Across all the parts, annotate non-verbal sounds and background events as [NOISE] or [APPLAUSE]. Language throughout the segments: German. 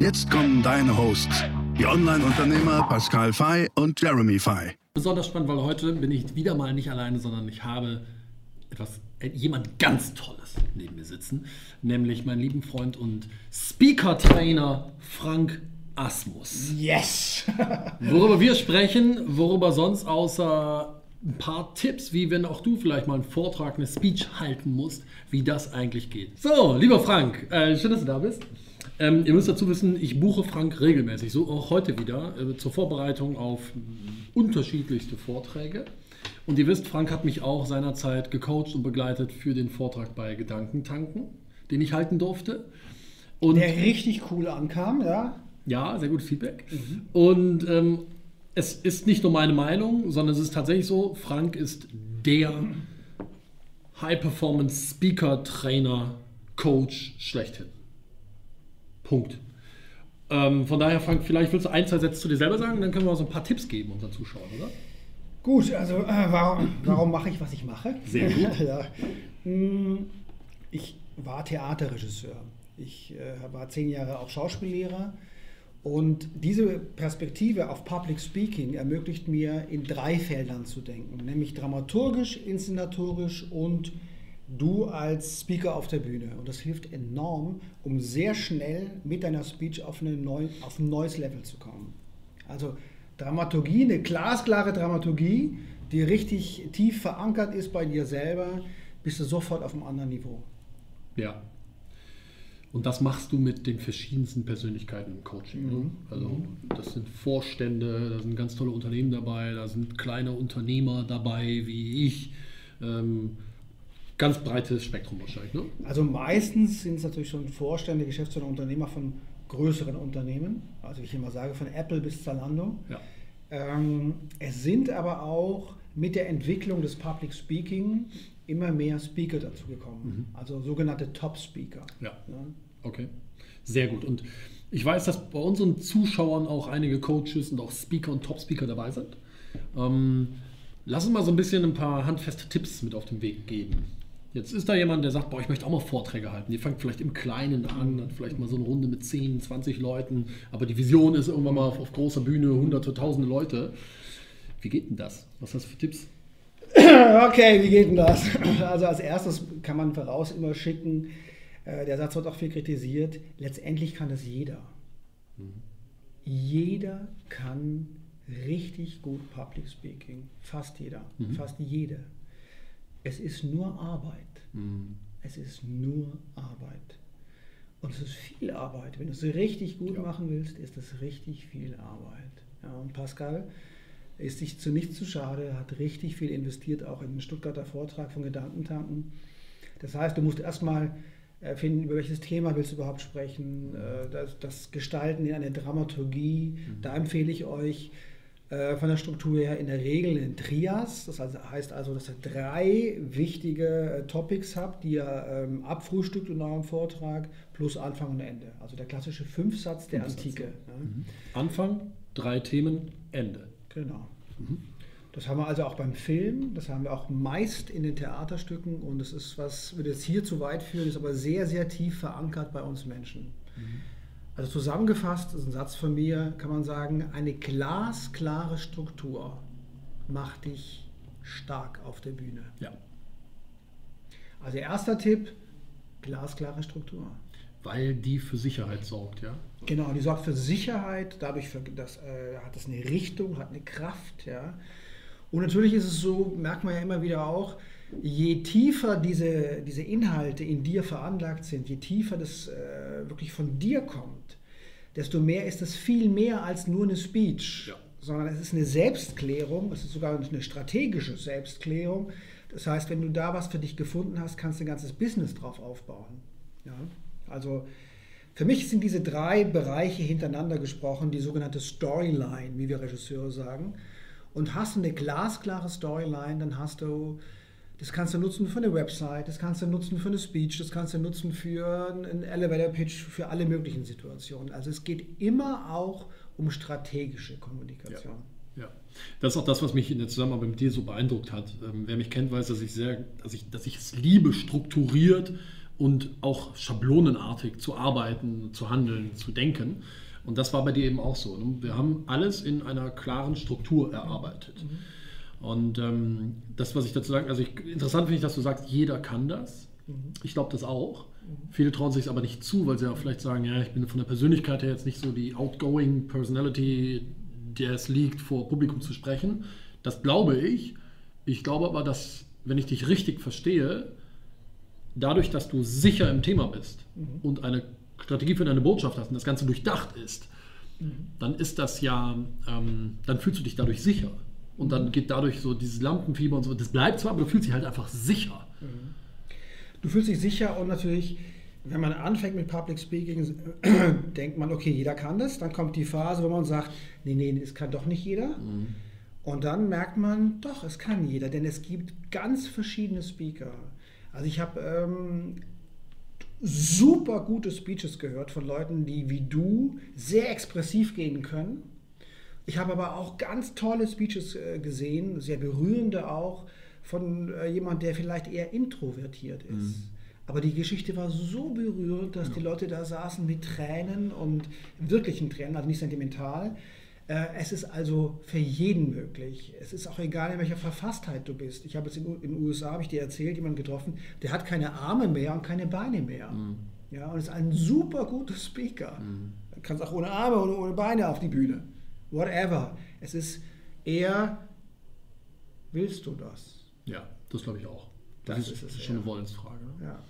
Jetzt kommen deine Hosts, die Online-Unternehmer Pascal Fay und Jeremy Fay. Besonders spannend, weil heute bin ich wieder mal nicht alleine, sondern ich habe etwas, jemand ganz Tolles neben mir sitzen, nämlich meinen lieben Freund und Speaker-Trainer Frank Asmus. Yes! [LAUGHS] worüber wir sprechen, worüber sonst außer ein paar Tipps, wie wenn auch du vielleicht mal einen Vortrag, eine Speech halten musst, wie das eigentlich geht. So, lieber Frank, äh, schön, dass du da bist. Ähm, ihr müsst dazu wissen, ich buche Frank regelmäßig, so auch heute wieder, äh, zur Vorbereitung auf unterschiedlichste Vorträge. Und ihr wisst, Frank hat mich auch seinerzeit gecoacht und begleitet für den Vortrag bei Gedankentanken, den ich halten durfte. Und Der richtig cool ankam, ja. Ja, sehr gutes Feedback. Mhm. Und ähm, es ist nicht nur meine Meinung, sondern es ist tatsächlich so, Frank ist der High-Performance Speaker, Trainer, Coach schlechthin. Punkt. Ähm, von daher, Frank, vielleicht willst du ein, zwei Sätze zu dir selber sagen, dann können wir so ein paar Tipps geben unseren Zuschauern, oder? Gut, also äh, warum, warum mache ich, was ich mache? Sehr gut. [LAUGHS] ja. Hm, ich war Theaterregisseur. Ich äh, war zehn Jahre auch Schauspiellehrer. Und diese Perspektive auf Public Speaking ermöglicht mir, in drei Feldern zu denken, nämlich dramaturgisch, inszenatorisch und du als Speaker auf der Bühne. Und das hilft enorm, um sehr schnell mit deiner Speech auf, neu, auf ein neues Level zu kommen. Also Dramaturgie, eine glasklare Dramaturgie, die richtig tief verankert ist bei dir selber, bist du sofort auf einem anderen Niveau. Ja. Und das machst du mit den verschiedensten Persönlichkeiten im Coaching. Ne? Mhm. Also mhm. das sind Vorstände, da sind ganz tolle Unternehmen dabei, da sind kleine Unternehmer dabei wie ich. Ähm, ganz breites Spektrum wahrscheinlich. Ne? Also meistens sind es natürlich schon Vorstände, Geschäftsführer, Unternehmer von größeren Unternehmen, also wie ich immer sage, von Apple bis Zalando. Ja. Ähm, es sind aber auch mit der Entwicklung des Public Speaking immer mehr Speaker dazu gekommen, mhm. also sogenannte Top-Speaker. Ja. ja. Okay, sehr gut. Und ich weiß, dass bei unseren Zuschauern auch einige Coaches und auch Speaker und Top-Speaker dabei sind. Ähm, lass uns mal so ein bisschen ein paar handfeste Tipps mit auf den Weg geben. Jetzt ist da jemand, der sagt, boah, ich möchte auch mal Vorträge halten. Die fängt vielleicht im Kleinen an, hat vielleicht mal so eine Runde mit 10, 20 Leuten, aber die Vision ist irgendwann mal auf, auf großer Bühne hunderte, tausende Leute. Wie geht denn das? Was hast du für Tipps? [COUGHS] Okay, wie geht denn das? [COUGHS] Also als erstes kann man voraus immer schicken, äh, der Satz wird auch viel kritisiert, letztendlich kann das jeder. Mhm. Jeder kann richtig gut Public Speaking. Fast jeder. Mhm. Fast jede. Es ist nur Arbeit. Mhm. Es ist nur Arbeit. Und es ist viel Arbeit. Wenn du es richtig gut ja. machen willst, ist es richtig viel Arbeit. Ja, und Pascal ist sich zu nichts zu schade, hat richtig viel investiert, auch in den Stuttgarter Vortrag von Gedankentanken. Das heißt, du musst erstmal äh, finden, über welches Thema willst du überhaupt sprechen, äh, das, das Gestalten in einer Dramaturgie. Mhm. Da empfehle ich euch, von der Struktur her in der Regel in Trias. Das heißt also, dass ihr drei wichtige äh, Topics habt, die ihr ähm, abfrühstückt in eurem Vortrag, plus Anfang und Ende. Also der klassische Fünfsatz der Fünfsatz. Antike. Ja. Mhm. Anfang, drei Themen, Ende. Genau. Mhm. Das haben wir also auch beim Film, das haben wir auch meist in den Theaterstücken und das ist was, würde jetzt hier zu weit führen, ist aber sehr, sehr tief verankert bei uns Menschen. Mhm. Also zusammengefasst, das ist ein Satz von mir, kann man sagen, eine glasklare Struktur macht dich stark auf der Bühne. Ja. Also erster Tipp, glasklare Struktur. Weil die für Sicherheit sorgt, ja? Genau, die sorgt für Sicherheit, dadurch für, das, äh, hat es eine Richtung, hat eine Kraft, ja. Und natürlich ist es so, merkt man ja immer wieder auch, je tiefer diese, diese Inhalte in dir veranlagt sind, je tiefer das äh, wirklich von dir kommt, desto mehr ist es viel mehr als nur eine Speech, ja. sondern es ist eine Selbstklärung, es ist sogar eine strategische Selbstklärung. Das heißt, wenn du da was für dich gefunden hast, kannst du ein ganzes Business drauf aufbauen. Ja? Also Für mich sind diese drei Bereiche hintereinander gesprochen, die sogenannte Storyline, wie wir Regisseure sagen. Und hast du eine glasklare Storyline, dann hast du, das kannst du nutzen für eine Website, das kannst du nutzen für eine Speech, das kannst du nutzen für einen Elevator Pitch, für alle möglichen Situationen. Also es geht immer auch um strategische Kommunikation. Ja. Ja, das ist auch das, was mich in der Zusammenarbeit mit dir so beeindruckt hat. Ähm, wer mich kennt, weiß, dass ich sehr, dass ich, dass ich es liebe, strukturiert und auch schablonenartig zu arbeiten, zu handeln, zu denken. Und das war bei dir eben auch so. Ne? Wir haben alles in einer klaren Struktur erarbeitet. Mhm. Und ähm, das, was ich dazu sage, also ich, interessant finde ich, dass du sagst, jeder kann das. Mhm. Ich glaube das auch. Mhm. Viele trauen sich es aber nicht zu, weil sie ja vielleicht sagen, ja, ich bin von der Persönlichkeit her jetzt nicht so die outgoing Personality, der es liegt, vor Publikum zu sprechen. Das glaube ich. Ich glaube aber, dass, wenn ich dich richtig verstehe, dadurch, dass du sicher im Thema bist mhm. und eine Strategie für deine Botschaft hast und das Ganze durchdacht ist, mhm. dann ist das ja, ähm, dann fühlst du dich dadurch sicher. Und dann geht dadurch so dieses Lampenfieber und so, das bleibt zwar, aber du fühlst dich halt einfach sicher. Du fühlst dich sicher und natürlich, wenn man anfängt mit Public Speaking, [CLEARS THROAT] denkt man, okay, jeder kann das. Dann kommt die Phase, wo man sagt, nee, nee, es kann doch nicht jeder. Mhm. Und dann merkt man, doch, es kann jeder, denn es gibt ganz verschiedene Speaker. Also ich habe ähm, super gute Speeches gehört von Leuten, die wie du sehr expressiv gehen können. Ich habe aber auch ganz tolle Speeches äh, gesehen, sehr berührende auch, von äh, jemand, der vielleicht eher introvertiert ist. Mhm. Aber die Geschichte war so berührend, dass ja. die Leute da saßen mit Tränen und wirklichen Tränen, also nicht sentimental, äh, es ist also für jeden möglich. Es ist auch egal, in welcher Verfasstheit du bist. Ich habe jetzt in den USA, habe ich dir erzählt, jemanden getroffen, der hat keine Arme mehr und keine Beine mehr. Mhm. Ja, und ist ein super guter Speaker. Mhm. Kannst auch ohne Arme und ohne Beine auf die Bühne. Whatever. Es ist eher, willst du das? Ja, das glaube ich auch. Das, das ist, ist, schon eher. eine Wollensfrage. Ne? Ja.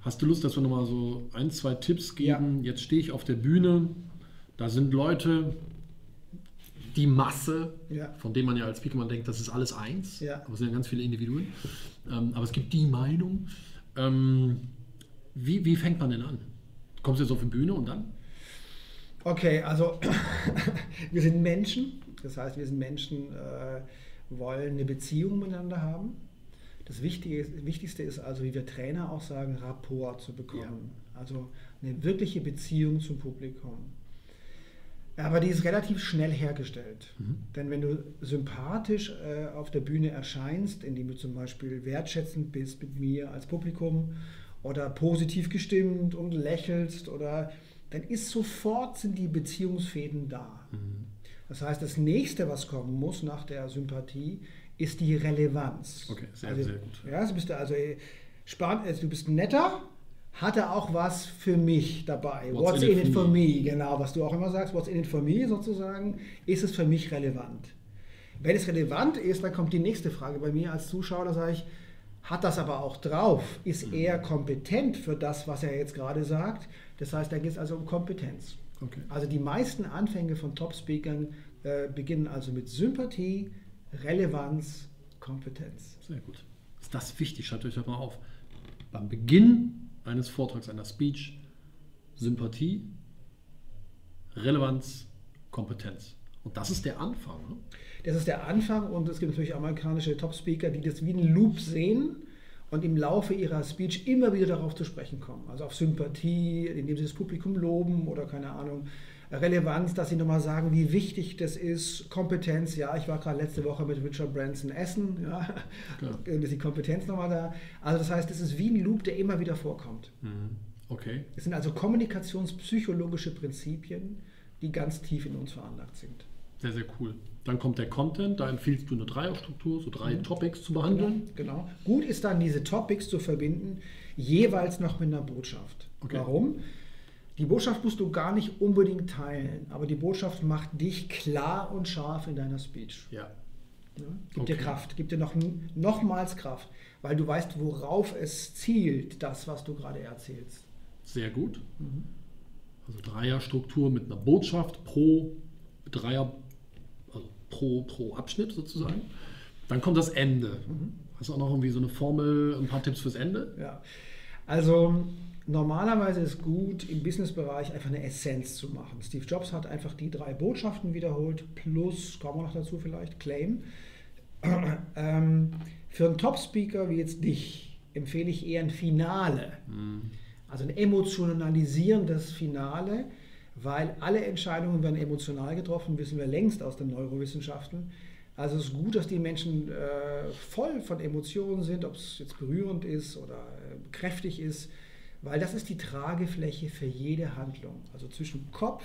Hast du Lust, dass wir nochmal so ein, zwei Tipps geben? Ja. Jetzt stehe ich auf der Bühne, da sind Leute, die Masse, ja. von dem man ja als Speaker denkt, das ist alles eins, ja. aber es sind ja ganz viele Individuen. Ähm, aber es gibt die Meinung. Ähm, wie, wie fängt man denn an? Kommst du jetzt auf die Bühne und dann? Okay, also [CLEARS THROAT] wir sind Menschen, das heißt, wir sind Menschen, äh, wollen eine Beziehung miteinander haben. Das Wichtige, Wichtigste ist also, wie wir Trainer auch sagen, Rapport zu bekommen. Ja. Also eine wirkliche Beziehung zum Publikum. Aber die ist relativ schnell hergestellt. Mhm. Denn wenn du sympathisch äh, auf der Bühne erscheinst, indem du zum Beispiel wertschätzend bist mit mir als Publikum oder positiv gestimmt und lächelst oder dann ist sofort sind die Beziehungsfäden da. Mhm. Das heißt, das nächste, was kommen muss nach der Sympathie, ist die Relevanz. Okay, sehr, also, sehr gut. Ja, also bist du also, äh, also du bist netter, hat er auch was für mich dabei. What's, what's in, it, for me? me? Genau, was du auch immer sagst, what's in it for me sozusagen, ist es für mich relevant. Wenn es relevant ist, dann kommt die nächste Frage bei mir als Zuschauer, da sage ich, hat das aber auch drauf, ist mhm. er kompetent für das, was er jetzt gerade sagt. Das heißt, da geht es also um Kompetenz. Okay. Also die meisten Anfänge von Top-Speakern äh, beginnen also mit Sympathie, Relevanz, Kompetenz. Sehr gut. Ist das wichtig? Schreibt euch das mal auf. Beim Beginn eines Vortrags, einer Speech Sympathie, Relevanz, Kompetenz. Und das ist der Anfang. Ne? Das ist der Anfang und es gibt natürlich amerikanische Top-Speaker, die das wie einen Loop sehen und im Laufe ihrer Speech immer wieder darauf zu sprechen kommen. Also auf Sympathie, indem sie das Publikum loben oder keine Ahnung, Relevanz, dass sie nochmal sagen, wie wichtig das ist, Kompetenz, ja, ich war gerade letzte Woche mit Richard Branson essen, ja, ja. [LAUGHS] ist die Kompetenz nochmal da. Also das heißt, es ist wie ein Loop, der immer wieder vorkommt. Mhm. Okay. Es sind also kommunikationspsychologische Prinzipien, die ganz tief in uns veranlagt sind. Sehr, sehr cool. Dann kommt der Content, da empfiehlst du eine Dreierstruktur, so drei mhm. Topics zu behandeln. Genau, genau. Gut ist dann, diese Topics zu verbinden, jeweils noch mit einer Botschaft. Okay. Warum? Die Botschaft musst du gar nicht unbedingt teilen, aber die Botschaft macht dich klar und scharf in deiner Speech. Ja. ja gibt okay. dir Kraft, gibt dir noch, nochmals Kraft, weil du weißt, worauf es zielt, das, was du gerade erzählst. Sehr gut. Mhm. Also Dreierstruktur mit einer Botschaft pro Dreier, pro, pro Abschnitt sozusagen. Dann kommt das Ende. Mhm. Hast du auch noch irgendwie so eine Formel, ein paar Tipps fürs Ende? Ja. Also normalerweise ist gut, im Businessbereich einfach eine Essenz zu machen. Steve Jobs hat einfach die drei Botschaften wiederholt, plus, kommen wir noch dazu vielleicht, Claim. [CLEARS THROAT] ähm, für einen Top-Speaker wie jetzt dich empfehle ich eher ein Finale. Mhm. Also ein emotionalisierendes Finale, weil alle Entscheidungen werden emotional getroffen, wissen wir längst aus den Neurowissenschaften. Also es ist gut, dass die Menschen äh, voll von Emotionen sind, ob es jetzt berührend ist oder äh, kräftig ist, weil das ist die Tragefläche für jede Handlung. Also zwischen Kopf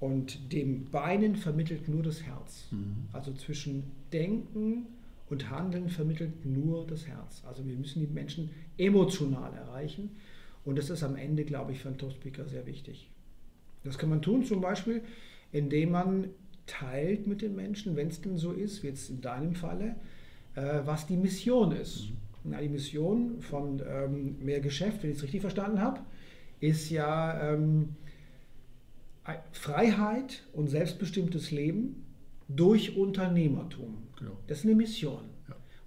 und dem Beinen vermittelt nur das Herz. Mhm. Also zwischen Denken und Handeln vermittelt nur das Herz. Also wir müssen die Menschen emotional erreichen. Und das ist am Ende, glaube ich, für einen Top-Speaker sehr wichtig. Das kann man tun zum Beispiel, indem man teilt mit den Menschen, wenn es denn so ist, wie jetzt in deinem Falle, äh, was die Mission ist. Mhm. Na, die Mission von ähm, Mehr Geschäft, wenn ich es richtig verstanden habe, ist ja ähm, Freiheit und selbstbestimmtes Leben durch Unternehmertum. Genau. Das ist eine Mission.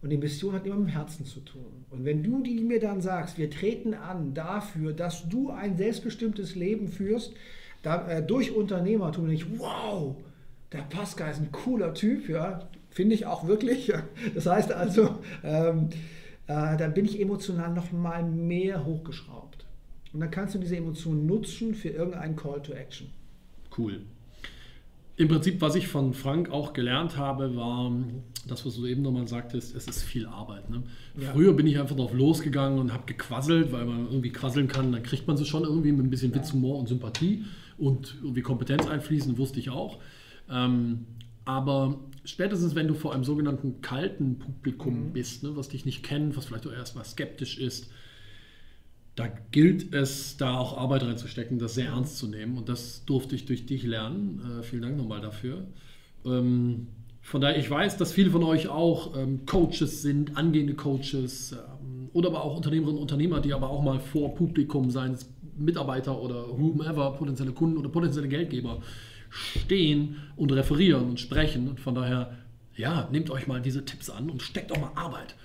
Und die Mission hat immer mit dem Herzen zu tun. Und wenn du die mir dann sagst, wir treten an dafür, dass du ein selbstbestimmtes Leben führst, da, äh, durch Unternehmertum, dann ich, wow, der Pascal ist ein cooler Typ, ja, finde ich auch wirklich. [LAUGHS] Das heißt also, ähm, äh, dann bin ich emotional noch mal mehr hochgeschraubt. Und dann kannst du diese Emotionen nutzen für irgendeinen Call to Action. Cool. Im Prinzip, was ich von Frank auch gelernt habe, war das, was du eben nochmal sagtest, es ist viel Arbeit. Ne? Ja. Früher bin ich einfach drauf losgegangen und habe gequasselt, weil man irgendwie quasseln kann, dann kriegt man sie schon irgendwie mit ein bisschen Witz, Humor und Sympathie und irgendwie Kompetenz einfließen, wusste ich auch. Ähm, aber spätestens, wenn du vor einem sogenannten kalten Publikum mhm. bist, ne, was dich nicht kennt, was vielleicht auch erstmal skeptisch ist, da gilt es, da auch Arbeit reinzustecken, das sehr ernst zu nehmen. Und das durfte ich durch dich lernen. Äh, vielen Dank nochmal dafür. Ähm, von daher, ich weiß, dass viele von euch auch ähm, Coaches sind, angehende Coaches ähm, oder aber auch Unternehmerinnen und Unternehmer, die aber auch mal vor Publikum, seien es Mitarbeiter oder whomever, potenzielle Kunden oder potenzielle Geldgeber, stehen und referieren und sprechen. Und von daher, ja, nehmt euch mal diese Tipps an und steckt auch mal Arbeit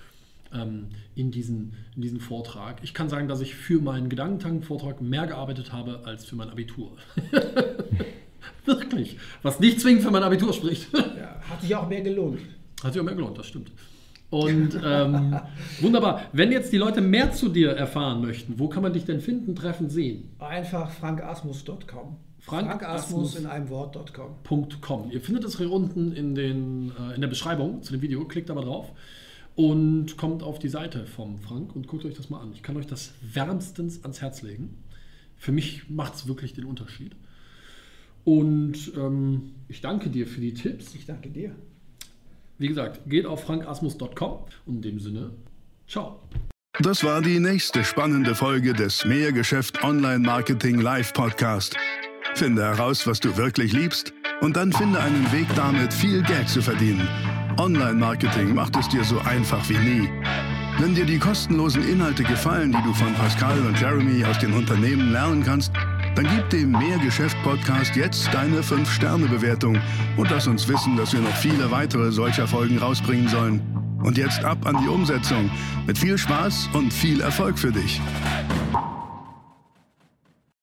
ähm, in, diesen, in diesen Vortrag. Ich kann sagen, dass ich für meinen Gedankentank-Vortrag mehr gearbeitet habe als für mein Abitur. [LAUGHS] Wirklich. Was nicht zwingend für mein Abitur spricht. Ja, hat sich auch mehr gelohnt. Hat sich auch mehr gelohnt, das stimmt. Und ähm, [LAUGHS] wunderbar. Wenn jetzt die Leute mehr zu dir erfahren möchten, wo kann man dich denn finden, treffen, sehen? Einfach frankasmus.com. Frank, Frank Asmus in einem Wort.com. Ihr findet es hier unten in, den, äh, in der Beschreibung zu dem Video. Klickt da mal drauf und kommt auf die Seite vom Frank und guckt euch das mal an. Ich kann euch das wärmstens ans Herz legen. Für mich macht es wirklich den Unterschied. Und ähm, ich danke dir für die Tipps. Ich danke dir. Wie gesagt, geht auf frankasmus.com und in dem Sinne, ciao. Das war die nächste spannende Folge des Mehrgeschäft Online Marketing Live Podcast. Finde heraus, was du wirklich liebst und dann finde einen Weg damit, viel Geld zu verdienen. Online-Marketing macht es dir so einfach wie nie. Wenn dir die kostenlosen Inhalte gefallen, die du von Pascal und Jeremy aus den Unternehmen lernen kannst, dann gib dem Mehrgeschäft-Podcast jetzt deine 5-Sterne-Bewertung und lass uns wissen, dass wir noch viele weitere solcher Folgen rausbringen sollen. Und jetzt ab an die Umsetzung. Mit viel Spaß und viel Erfolg für dich.